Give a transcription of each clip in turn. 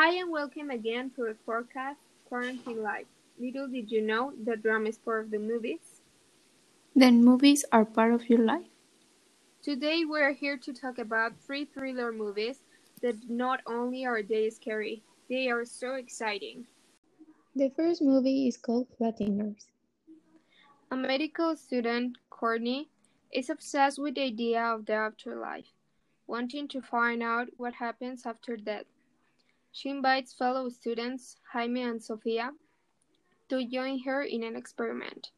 Hi and welcome again to a forecast Quarantine Life. Little did you know that drama is part of the movies? Then movies are part of your life? Today we're here to talk about three thriller movies that not only are they scary, they are so exciting. The first movie is called Flatliners. A medical student, Courtney, is obsessed with the idea of the afterlife, wanting to find out what happens after death. She invites fellow students, Jamie and Sofia, to join her in an experiment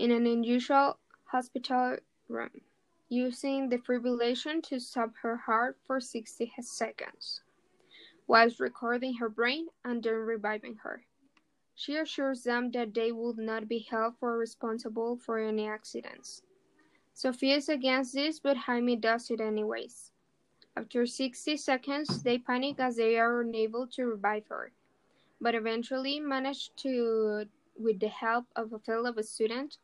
in an unusual hospital room, using defibrillation to stop her heart for 60 seconds, whilst recording her brain and then reviving her. She assures them that they would not be held for responsible for any accidents. Sofia is against this, but Jamie does it anyways. After 60 seconds, they panic as they are unable to revive her, but eventually manage to, with the help of a fellow student,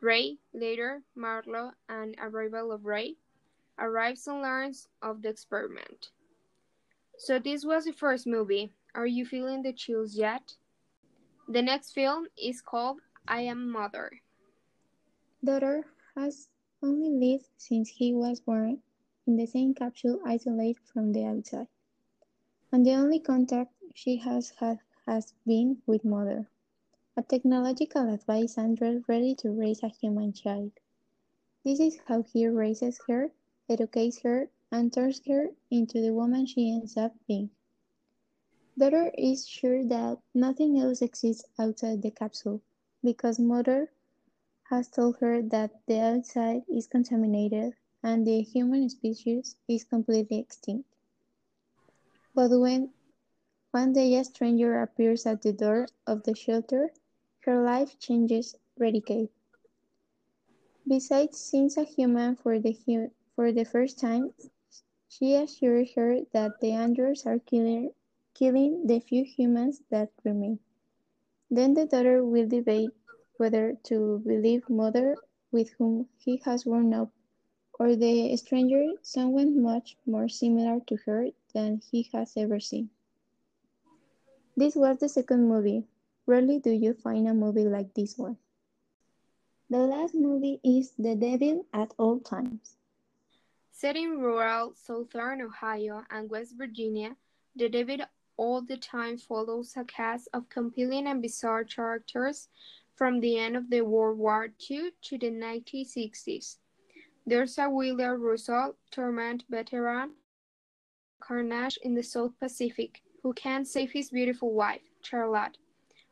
Ray, later Marlo, and arrival of Ray, arrives and learns of the experiment. So this was the first movie. Are you feeling the chills yet? The next film is called I Am Mother. Daughter has only lived since he was born in the same capsule isolated from the outside. And the only contact she has had has been with mother, a technological advice android ready to raise a human child. This is how he raises her, educates her, and turns her into the woman she ends up being. Daughter is sure that nothing else exists outside the capsule because mother has told her that the outside is contaminated and the human species is completely extinct. But when one day a stranger appears at the door of the shelter, her life changes radically. Besides seeing a human for the, hu for the first time, she assures her that the androids are killing, killing the few humans that remain. Then the daughter will debate whether to believe mother with whom he has grown up or the stranger someone much more similar to her than he has ever seen. This was the second movie. Rarely do you find a movie like this one. The last movie is The Devil at All Times. Set in rural southern Ohio and West Virginia, The Devil all the time follows a cast of compelling and bizarre characters from the end of the World War II to the 1960s. There's a William Russell, Torment veteran, Carnage in the South Pacific, who can't save his beautiful wife, Charlotte,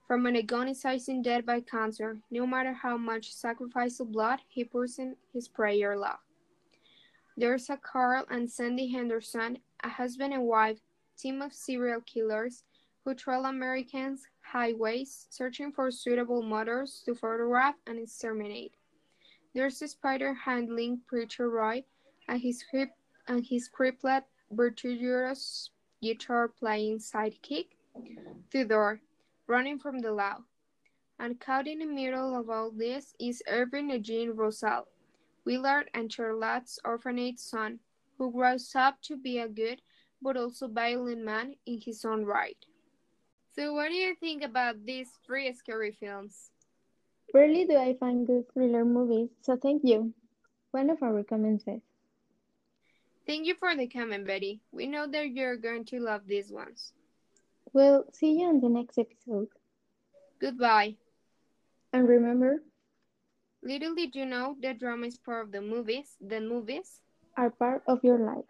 from an agonizing death by cancer, no matter how much sacrificial blood he pours in his prayer love. There's a Carl and Sandy Henderson, a husband and wife team of serial killers who trail Americans' highways searching for suitable mothers to photograph and exterminate. There's a spider-handling preacher Roy and his crip and his crippled virtuoso guitar-playing sidekick, Theodore, running from the law. And caught in the middle of all this is Arvin Eugene Russell, Willard and Charlotte's orphanate son, who grows up to be a good but also violent man in his own right. So what do you think about these three scary films? Rarely do I find good thriller movies, so thank you. One of our comments says. Thank you for the comment, Betty. We know that you're going to love these ones. Well, see you on the next episode. Goodbye. And remember, little did you know that drama is part of the movies, the movies are part of your life.